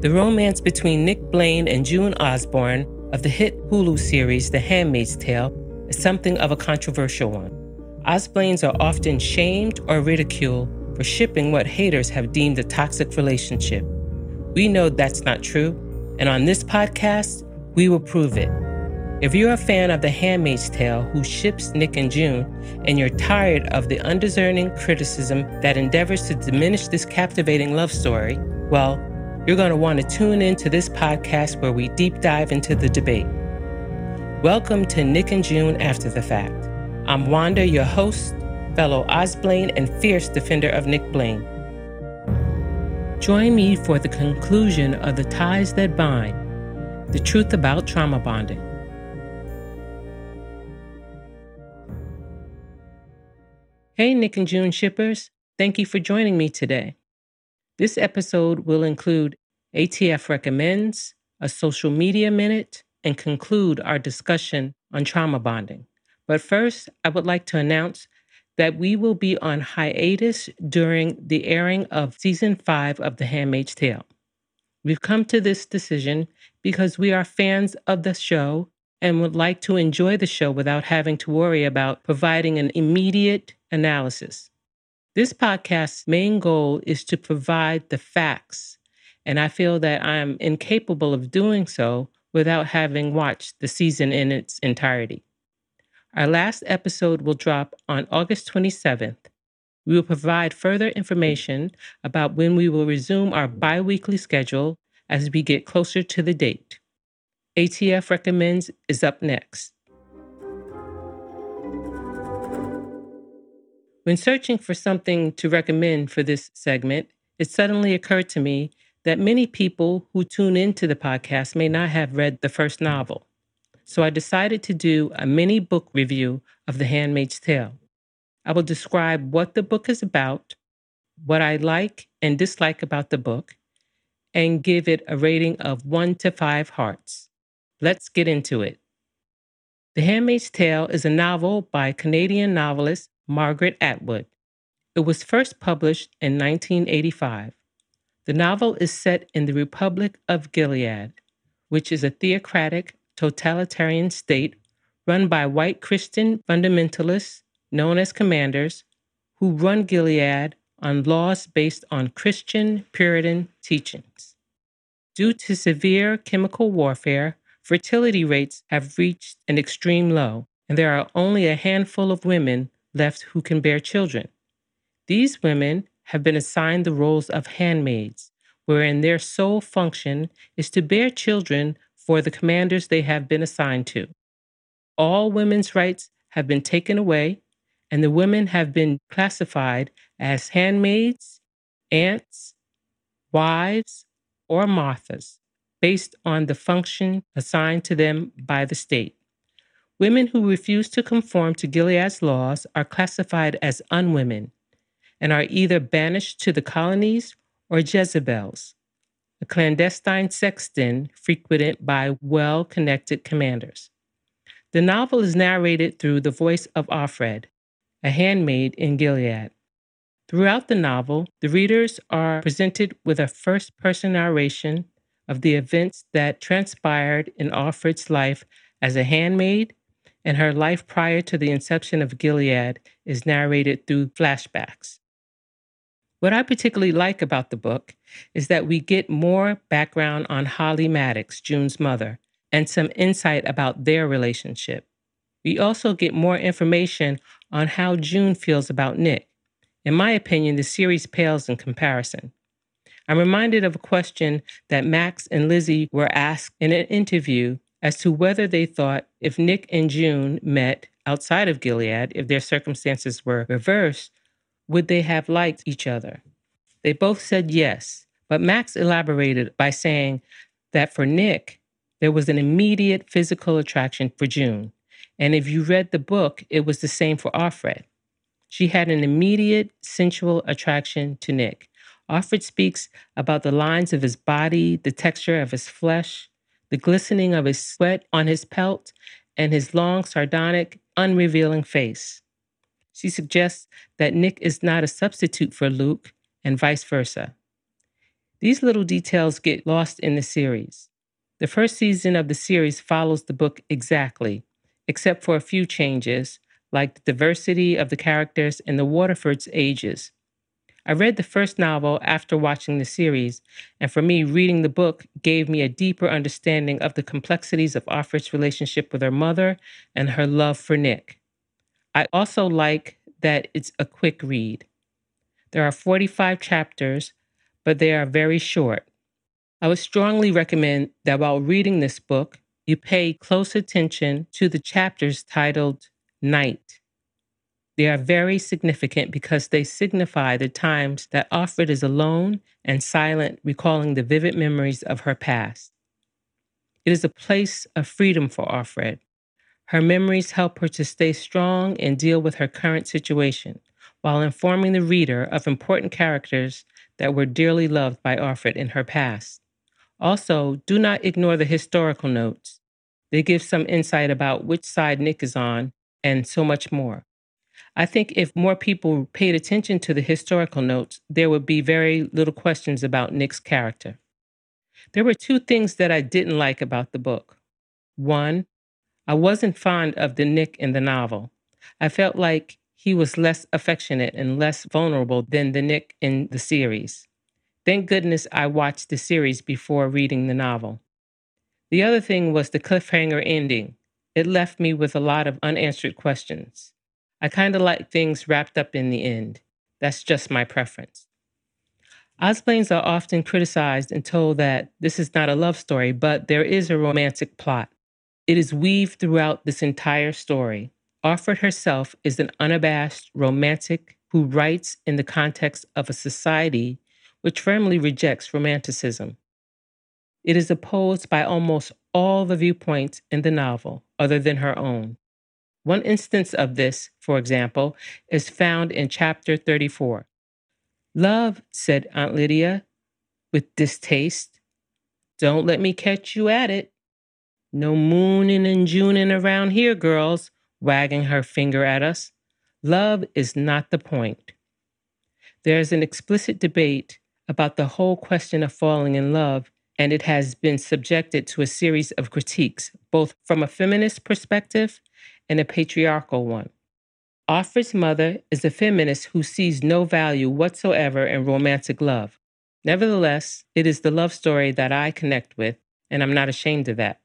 The romance between Nick Blaine and June Osborne of the hit Hulu series The Handmaid's Tale is something of a controversial one. Osbournes are often shamed or ridiculed for shipping what haters have deemed a toxic relationship. We know that's not true, and on this podcast, we will prove it. If you're a fan of The Handmaid's Tale who ships Nick and June, and you're tired of the undiscerning criticism that endeavors to diminish this captivating love story, well, you're going to want to tune in to this podcast where we deep dive into the debate. Welcome to Nick and June After the Fact. I'm Wanda, your host, fellow Osblaine, and fierce defender of Nick Blaine. Join me for the conclusion of The Ties That Bind The Truth About Trauma Bonding. Hey, Nick and June shippers. Thank you for joining me today. This episode will include ATF Recommends, a social media minute, and conclude our discussion on trauma bonding. But first, I would like to announce that we will be on hiatus during the airing of season five of The Handmaid's Tale. We've come to this decision because we are fans of the show and would like to enjoy the show without having to worry about providing an immediate analysis. This podcast's main goal is to provide the facts, and I feel that I'm incapable of doing so without having watched the season in its entirety. Our last episode will drop on August 27th. We will provide further information about when we will resume our bi weekly schedule as we get closer to the date. ATF Recommends is up next. When searching for something to recommend for this segment, it suddenly occurred to me that many people who tune into the podcast may not have read the first novel. So I decided to do a mini book review of The Handmaid's Tale. I will describe what the book is about, what I like and dislike about the book, and give it a rating of one to five hearts. Let's get into it. The Handmaid's Tale is a novel by Canadian novelist Margaret Atwood. It was first published in 1985. The novel is set in the Republic of Gilead, which is a theocratic, totalitarian state run by white Christian fundamentalists known as commanders who run Gilead on laws based on Christian Puritan teachings. Due to severe chemical warfare, fertility rates have reached an extreme low, and there are only a handful of women left who can bear children. These women have been assigned the roles of handmaids, wherein their sole function is to bear children for the commanders they have been assigned to. All women's rights have been taken away, and the women have been classified as handmaids, aunts, wives, or Marthas based on the function assigned to them by the state. Women who refuse to conform to Gilead's laws are classified as unwomen and are either banished to the colonies or Jezebels, a clandestine sexton frequented by well connected commanders. The novel is narrated through the voice of Offred, a handmaid in Gilead. Throughout the novel, the readers are presented with a first person narration of the events that transpired in Offred's life as a handmaid and her life prior to the inception of Gilead is narrated through flashbacks. What I particularly like about the book is that we get more background on Holly Maddox, June's mother, and some insight about their relationship. We also get more information on how June feels about Nick. In my opinion, the series pales in comparison. I'm reminded of a question that Max and Lizzie were asked in an interview as to whether they thought if Nick and June met outside of Gilead, if their circumstances were reversed, would they have liked each other? They both said yes, but Max elaborated by saying that for Nick, there was an immediate physical attraction for June. And if you read the book, it was the same for Offred. She had an immediate sensual attraction to Nick. Offred speaks about the lines of his body, the texture of his flesh, the glistening of his sweat on his pelt, and his long, sardonic, unrevealing face. She suggests that Nick is not a substitute for Luke and vice versa. These little details get lost in the series. The first season of the series follows the book exactly, except for a few changes, like the diversity of the characters and the Waterfords' ages. I read the first novel after watching the series, and for me, reading the book gave me a deeper understanding of the complexities of Offred's relationship with her mother and her love for Nick. I also like that it's a quick read. There are 45 chapters, but they are very short. I would strongly recommend that while reading this book, you pay close attention to the chapters titled Night. They are very significant because they signify the times that Offred is alone and silent, recalling the vivid memories of her past. It is a place of freedom for Offred. Her memories help her to stay strong and deal with her current situation, while informing the reader of important characters that were dearly loved by Offred in her past. Also, do not ignore the historical notes. They give some insight about which side Nick is on and so much more. I think if more people paid attention to the historical notes, there would be very little questions about Nick's character. There were two things that I didn't like about the book. One, I wasn't fond of the Nick in the novel. I felt like he was less affectionate and less vulnerable than the Nick in the series. Thank goodness I watched the series before reading the novel. The other thing was the cliffhanger ending. It left me with a lot of unanswered questions. I kind of like things wrapped up in the end. That's just my preference. Osblaines are often criticized and told that this is not a love story, but there is a romantic plot. It is weaved throughout this entire story. Offred herself is an unabashed romantic who writes in the context of a society which firmly rejects romanticism. It is opposed by almost all the viewpoints in the novel, other than her own. One instance of this, for example, is found in chapter 34. Love, said Aunt Lydia with distaste, don't let me catch you at it. No mooning and juning around here, girls, wagging her finger at us. Love is not the point. There is an explicit debate about the whole question of falling in love, and it has been subjected to a series of critiques, both from a feminist perspective and a patriarchal one. Offred's mother is a feminist who sees no value whatsoever in romantic love. Nevertheless, it is the love story that I connect with, and I'm not ashamed of that.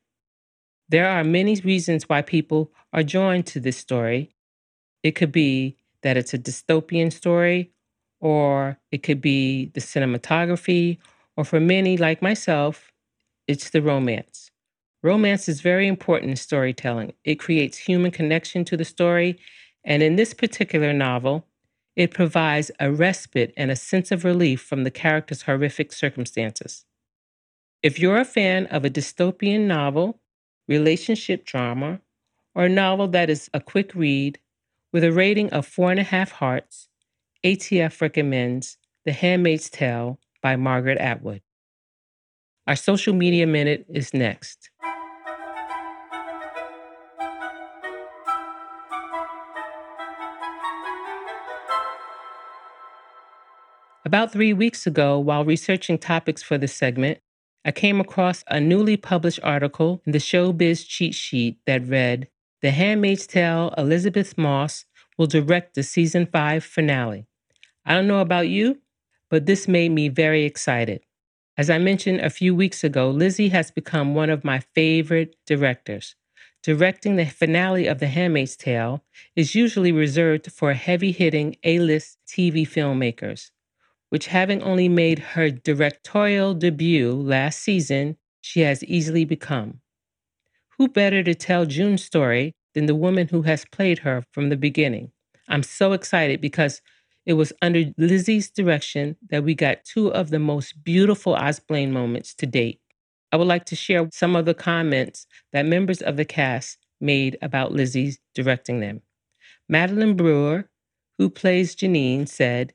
There are many reasons why people are drawn to this story. It could be that it's a dystopian story or it could be the cinematography, or for many like myself, it's the romance. Romance is very important in storytelling. It creates human connection to the story, and in this particular novel, it provides a respite and a sense of relief from the character's horrific circumstances. If you're a fan of a dystopian novel, relationship drama, or a novel that is a quick read with a rating of four and a half hearts, ATF recommends The Handmaid's Tale by Margaret Atwood. Our social media minute is next. About three weeks ago, while researching topics for this segment, I came across a newly published article in the Showbiz cheat sheet that read The Handmaid's Tale Elisabeth Moss will direct the season 5 finale. I don't know about you, but this made me very excited. As I mentioned a few weeks ago, Lizzie has become one of my favorite directors. Directing the finale of The Handmaid's Tale is usually reserved for heavy hitting A list TV filmmakers, which, having only made her directorial debut last season, she has easily become. Who better to tell June's story than the woman who has played her from the beginning? I'm so excited because it was under Lizzie's direction that we got two of the most beautiful Osblaine moments to date. I would like to share some of the comments that members of the cast made about Lizzie's directing them. Madeline Brewer, who plays Janine, said,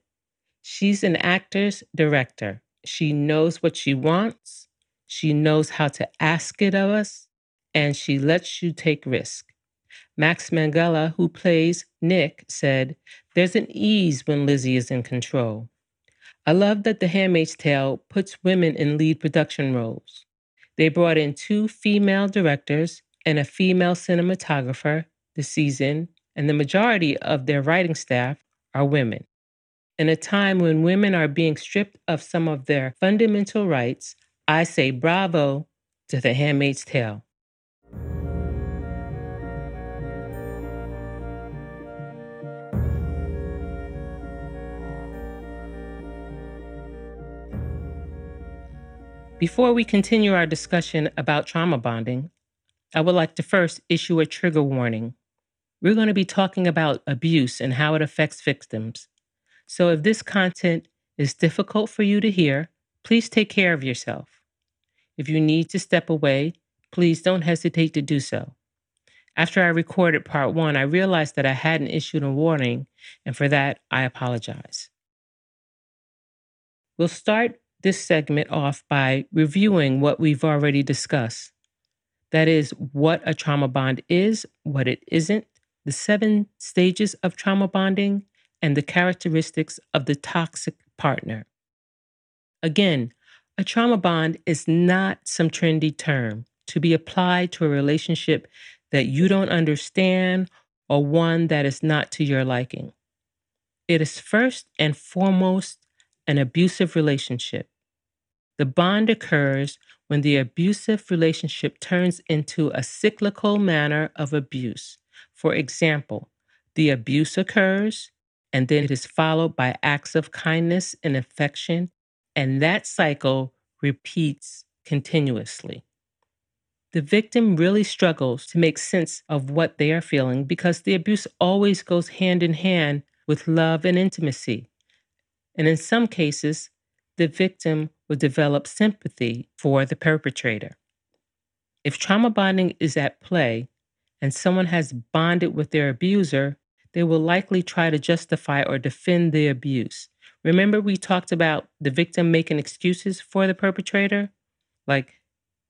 She's an actor's director. She knows what she wants, she knows how to ask it of us, and she lets you take risk. Max Minghella, who plays Nick, said, There's an ease when Lizzie is in control. I love that The Handmaid's Tale puts women in lead production roles. They brought in two female directors and a female cinematographer this season, and the majority of their writing staff are women. In a time when women are being stripped of some of their fundamental rights, I say bravo to The Handmaid's Tale. Before we continue our discussion about trauma bonding, I would like to first issue a trigger warning. We're going to be talking about abuse and how it affects victims. So if this content is difficult for you to hear, please take care of yourself. If you need to step away, please don't hesitate to do so. After I recorded part one, I realized that I hadn't issued a warning, and for that, I apologize. We'll start this segment off by reviewing what we've already discussed. That is, what a trauma bond is, what it isn't, the seven stages of trauma bonding, and the characteristics of the toxic partner. Again, a trauma bond is not some trendy term to be applied to a relationship that you don't understand or one that is not to your liking. It is first and foremost an abusive relationship. The bond occurs when the abusive relationship turns into a cyclical manner of abuse. For example, the abuse occurs and then it is followed by acts of kindness and affection, and that cycle repeats continuously. The victim really struggles to make sense of what they are feeling because the abuse always goes hand in hand with love and intimacy. And in some cases, the victim will develop sympathy for the perpetrator. If trauma bonding is at play and someone has bonded with their abuser, they will likely try to justify or defend the abuse. Remember, we talked about the victim making excuses for the perpetrator? Like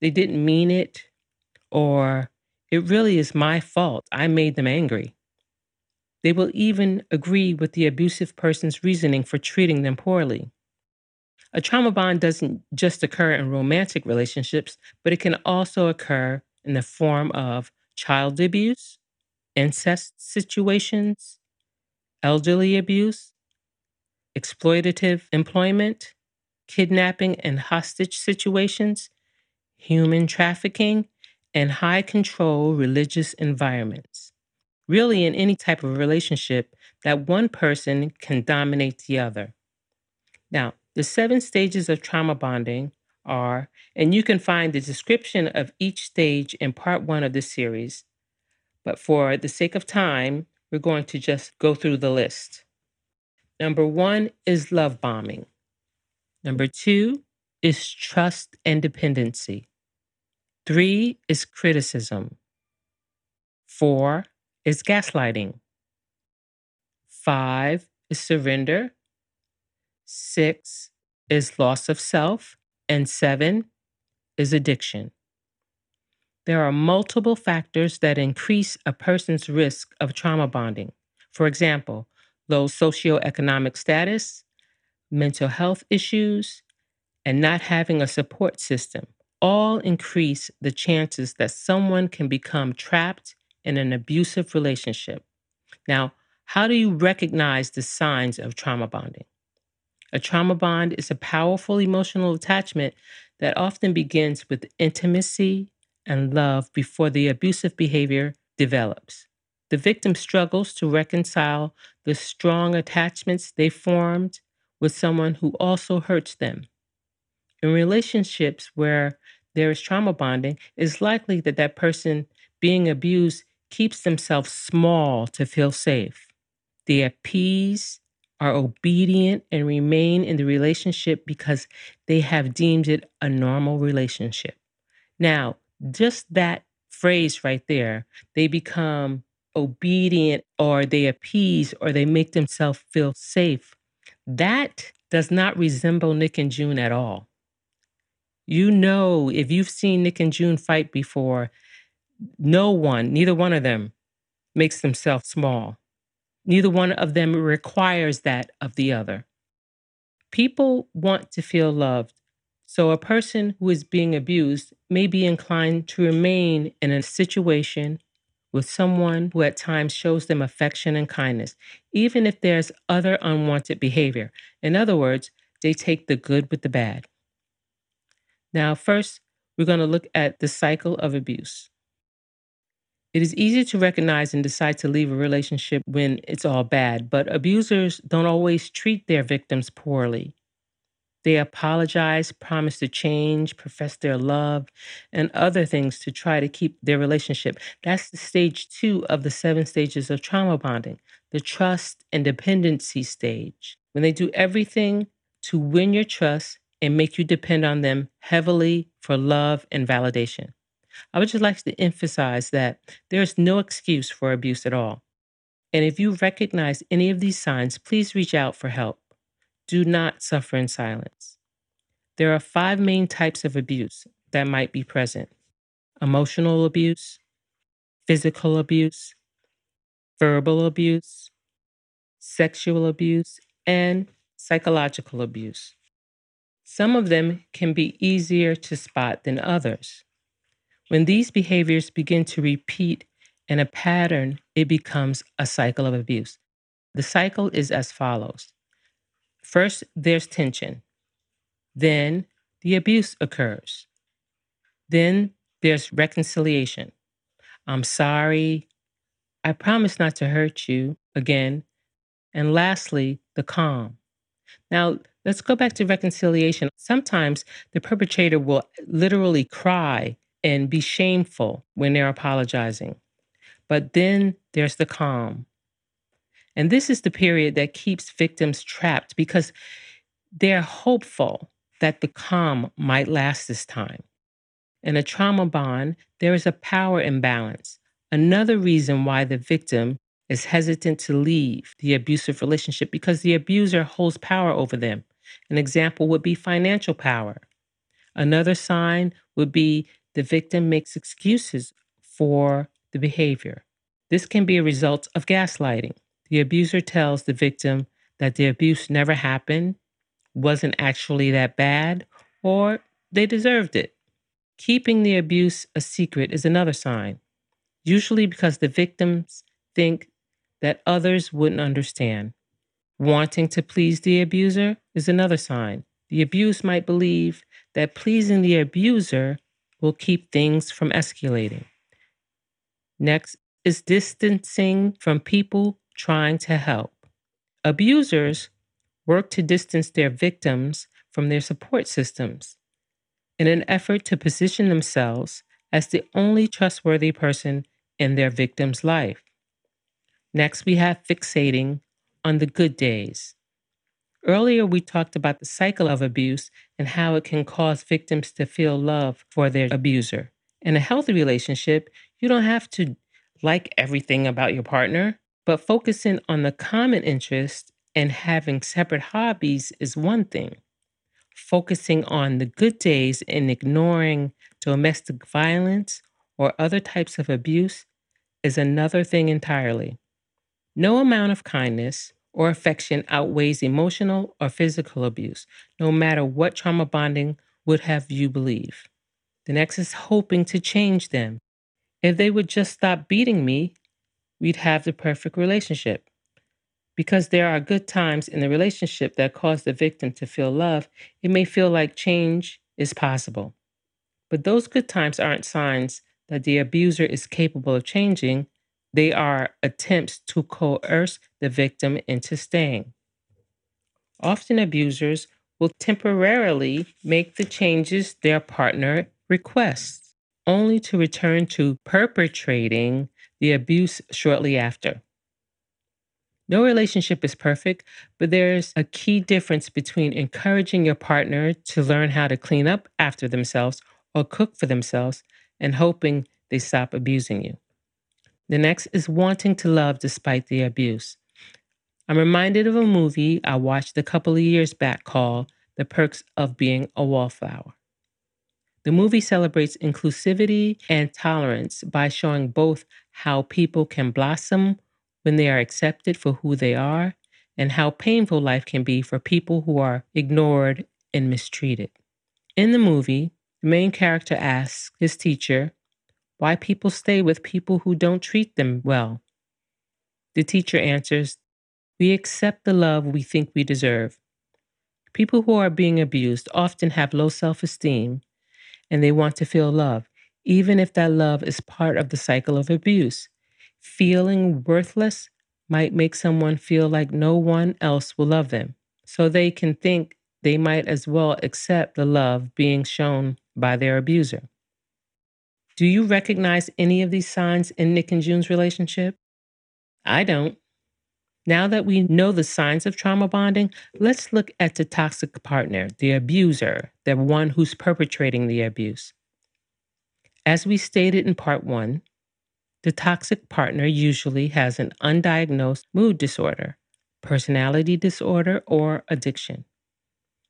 they didn't mean it, or it really is my fault. I made them angry. They will even agree with the abusive person's reasoning for treating them poorly. A trauma bond doesn't just occur in romantic relationships, but it can also occur in the form of child abuse, incest situations, elderly abuse, exploitative employment, kidnapping and hostage situations, human trafficking, and high control religious environments really in any type of relationship that one person can dominate the other. Now, the seven stages of trauma bonding are, and you can find the description of each stage in part one of this series, but for the sake of time, we're going to just go through the list. Number one is love bombing. Number two is trust and dependency. Three is criticism. Four is gaslighting. Five is surrender. Six is loss of self. And seven is addiction. There are multiple factors that increase a person's risk of trauma bonding. For example, low socioeconomic status, mental health issues, and not having a support system all increase the chances that someone can become trapped in an abusive relationship. Now, how do you recognize the signs of trauma bonding? A trauma bond is a powerful emotional attachment that often begins with intimacy and love before the abusive behavior develops. The victim struggles to reconcile the strong attachments they formed with someone who also hurts them. In relationships where there is trauma bonding, it's likely that that person being abused keeps themselves small to feel safe. They appease, are obedient, and remain in the relationship because they have deemed it a normal relationship. Now, just that phrase right there, they become obedient or they appease or they make themselves feel safe. That does not resemble Nick and June at all. You know, if you've seen Nick and June fight before, no one, neither one of them, makes themselves small. Neither one of them requires that of the other. People want to feel loved. So, a person who is being abused may be inclined to remain in a situation with someone who at times shows them affection and kindness, even if there's other unwanted behavior. In other words, they take the good with the bad. Now, first, we're going to look at the cycle of abuse. It is easy to recognize and decide to leave a relationship when it's all bad, but abusers don't always treat their victims poorly. They apologize, promise to change, profess their love, and other things to try to keep their relationship. That's the stage two of the seven stages of trauma bonding, the trust and dependency stage. When they do everything to win your trust and make you depend on them heavily for love and validation. I would just like to emphasize that there's no excuse for abuse at all. And if you recognize any of these signs, please reach out for help. Do not suffer in silence. There are five main types of abuse that might be present emotional abuse, physical abuse, verbal abuse, sexual abuse, and psychological abuse. Some of them can be easier to spot than others. When these behaviors begin to repeat in a pattern, it becomes a cycle of abuse. The cycle is as follows First, there's tension. Then, the abuse occurs. Then, there's reconciliation. I'm sorry. I promise not to hurt you again. And lastly, the calm. Now, let's go back to reconciliation. Sometimes the perpetrator will literally cry and be shameful when they're apologizing. But then there's the calm. And this is the period that keeps victims trapped because they're hopeful that the calm might last this time. In a trauma bond, there is a power imbalance. Another reason why the victim is hesitant to leave the abusive relationship because the abuser holds power over them. An example would be financial power. Another sign would be the victim makes excuses for the behavior. This can be a result of gaslighting. The abuser tells the victim that the abuse never happened, wasn't actually that bad, or they deserved it. Keeping the abuse a secret is another sign, usually because the victims think that others wouldn't understand. Wanting to please the abuser is another sign. The abuse might believe that pleasing the abuser will keep things from escalating. Next is distancing from people trying to help. Abusers work to distance their victims from their support systems in an effort to position themselves as the only trustworthy person in their victim's life. Next, we have fixating on the good days. Earlier, we talked about the cycle of abuse and how it can cause victims to feel love for their abuser. In a healthy relationship, you don't have to like everything about your partner, but focusing on the common interest and having separate hobbies is one thing. Focusing on the good days and ignoring domestic violence or other types of abuse is another thing entirely. No amount of kindness or affection outweighs emotional or physical abuse, no matter what trauma bonding would have you believe. The next is hoping to change them. If they would just stop beating me, we'd have the perfect relationship. Because there are good times in the relationship that cause the victim to feel love, it may feel like change is possible. But those good times aren't signs that the abuser is capable of changing, they are attempts to coerce the victim into staying. Often, abusers will temporarily make the changes their partner requests, only to return to perpetrating the abuse shortly after. No relationship is perfect, but there's a key difference between encouraging your partner to learn how to clean up after themselves or cook for themselves and hoping they stop abusing you. The next is wanting to love despite the abuse. I'm reminded of a movie I watched a couple of years back called The Perks of Being a Wallflower. The movie celebrates inclusivity and tolerance by showing both how people can blossom when they are accepted for who they are and how painful life can be for people who are ignored and mistreated. In the movie, the main character asks his teacher why people stay with people who don't treat them well. The teacher answers, We accept the love we think we deserve. People who are being abused often have low self esteem and they want to feel love, even if that love is part of the cycle of abuse. Feeling worthless might make someone feel like no one else will love them, so they can think they might as well accept the love being shown by their abuser. Do you recognize any of these signs in Nick and June's relationship? I don't. Now that we know the signs of trauma bonding, let's look at the toxic partner, the abuser, the one who's perpetrating the abuse. As we stated in part one, the toxic partner usually has an undiagnosed mood disorder, personality disorder, or addiction.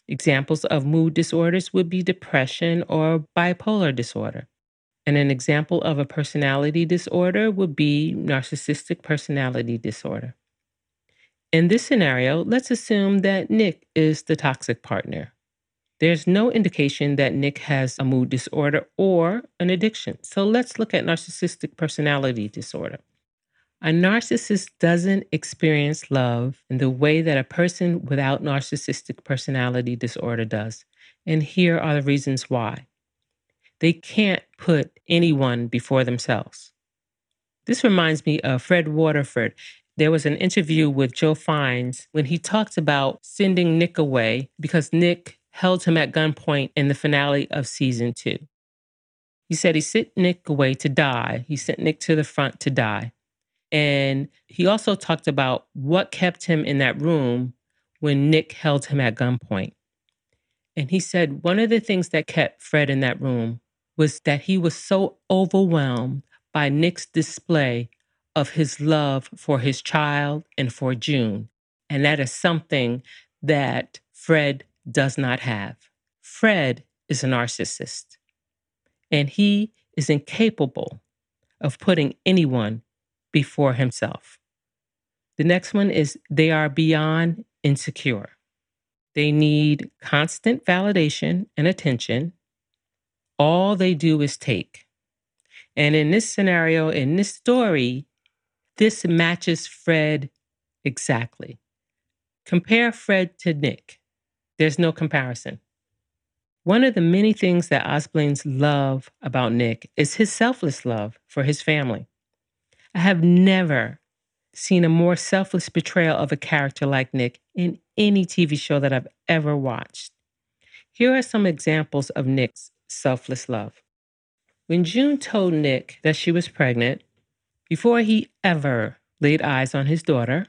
Examples of mood disorders would be depression or bipolar disorder. And an example of a personality disorder would be narcissistic personality disorder. In this scenario, let's assume that Nick is the toxic partner. There's no indication that Nick has a mood disorder or an addiction. So let's look at narcissistic personality disorder. A narcissist doesn't experience love in the way that a person without narcissistic personality disorder does. And here are the reasons why. They can't put anyone before themselves. This reminds me of Fred Waterford. There was an interview with Joe Fiennes when he talked about sending Nick away because Nick held him at gunpoint in the finale of season two. He said he sent Nick away to die. He sent Nick to the front to die. And he also talked about what kept him in that room when Nick held him at gunpoint. And he said one of the things that kept Fred in that room was that he was so overwhelmed by Nick's display of his love for his child and for June. And that is something that Fred does not have. Fred is a narcissist, and he is incapable of putting anyone before himself. The next one is they are beyond insecure. They need constant validation and attention. All they do is take. And in this scenario, in this story, this matches Fred exactly. Compare Fred to Nick. There's no comparison. One of the many things that Osbournes love about Nick is his selfless love for his family. I have never seen a more selfless portrayal of a character like Nick in any TV show that I've ever watched. Here are some examples of Nick's selfless love. When June told Nick that she was pregnant, before he ever laid eyes on his daughter,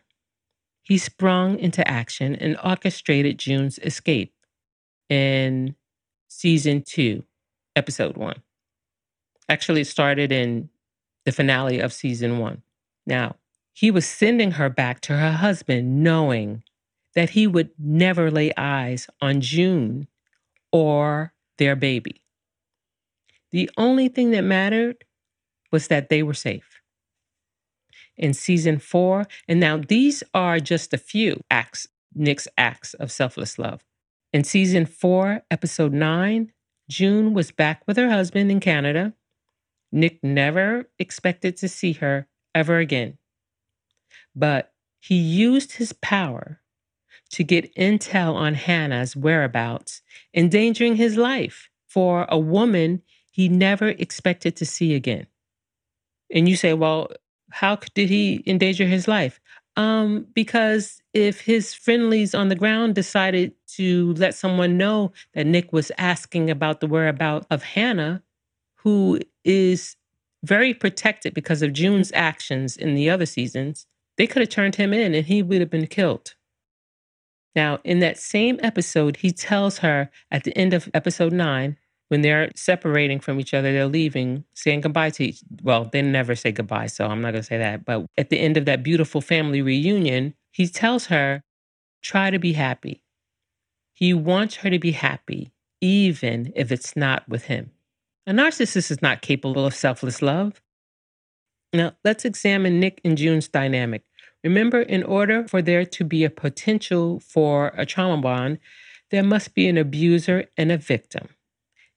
he sprung into action and orchestrated June's escape in season two, episode one. Actually, it started in the finale of season one. Now, he was sending her back to her husband, knowing that he would never lay eyes on June or their baby. The only thing that mattered was that they were safe. In season four, and now these are just a few acts, Nick's acts of selfless love. In season four, episode nine, June was back with her husband in Canada. Nick never expected to see her ever again. But he used his power to get intel on Hannah's whereabouts, endangering his life for a woman he never expected to see again. And you say, well, how did he endanger his life? Um, because if his friendlies on the ground decided to let someone know that Nick was asking about the whereabouts of Hannah, who is very protected because of June's actions in the other seasons, they could have turned him in and he would have been killed. Now, in that same episode, he tells her at the end of episode nine, when they're separating from each other, they're leaving, saying goodbye to each well, they never say goodbye, so I'm not gonna say that. But at the end of that beautiful family reunion, he tells her, try to be happy. He wants her to be happy, even if it's not with him. A narcissist is not capable of selfless love. Now, let's examine Nick and June's dynamic. Remember, in order for there to be a potential for a trauma bond, there must be an abuser and a victim.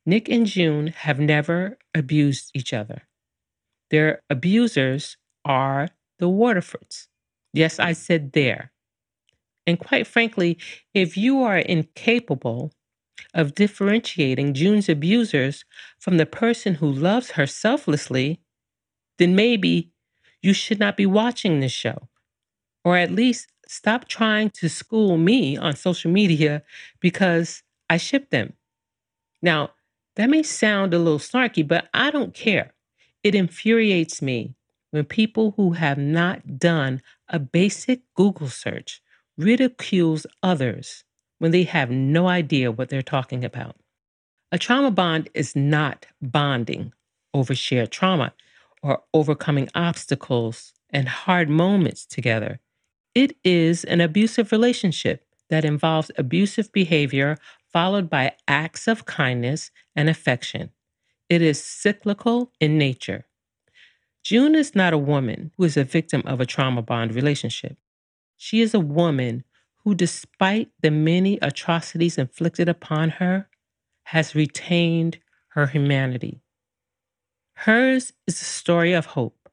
Nick and June have never abused each other. Their abusers are the Waterfords. Yes, I said there. And quite frankly, if you are incapable of differentiating June's abusers from the person who loves her selflessly, then maybe you should not be watching this show. Or at least stop trying to school me on social media because I ship them. Now, that may sound a little snarky, but I don't care. It infuriates me when people who have not done a basic Google search ridicules others when they have no idea what they're talking about. A trauma bond is not bonding over shared trauma or overcoming obstacles and hard moments together. It is an abusive relationship that involves abusive behavior followed by acts of kindness and affection. It is cyclical in nature. June is not a woman who is a victim of a trauma bond relationship. She is a woman who, despite the many atrocities inflicted upon her, has retained her humanity. Hers is a story of hope.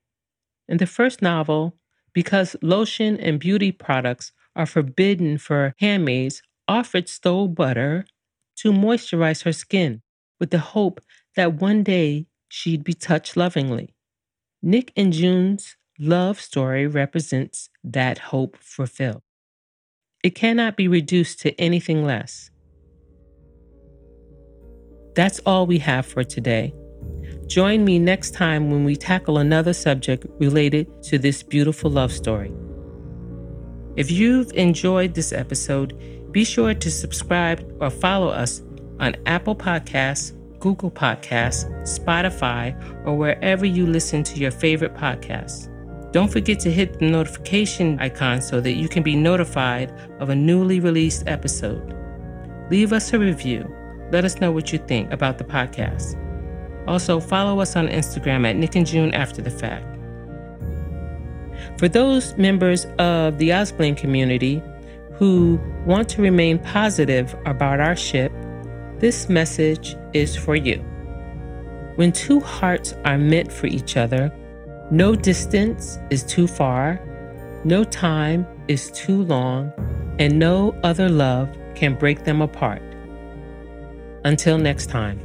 In the first novel, because lotion and beauty products are forbidden for handmaids, Offred stole butter to moisturize her skin with the hope that one day she'd be touched lovingly. Nick and June's love story represents that hope fulfilled. It cannot be reduced to anything less. That's all we have for today. Join me next time when we tackle another subject related to this beautiful love story. If you've enjoyed this episode, be sure to subscribe or follow us on Apple Podcasts, Google Podcasts, Spotify, or wherever you listen to your favorite podcasts. Don't forget to hit the notification icon so that you can be notified of a newly released episode. Leave us a review. Let us know what you think about the podcast. Also, follow us on Instagram at Nick and June After the Fact. For those members of the Osblaine community who want to remain positive about our ship, this message is for you. When two hearts are meant for each other, no distance is too far, no time is too long, and no other love can break them apart. Until next time.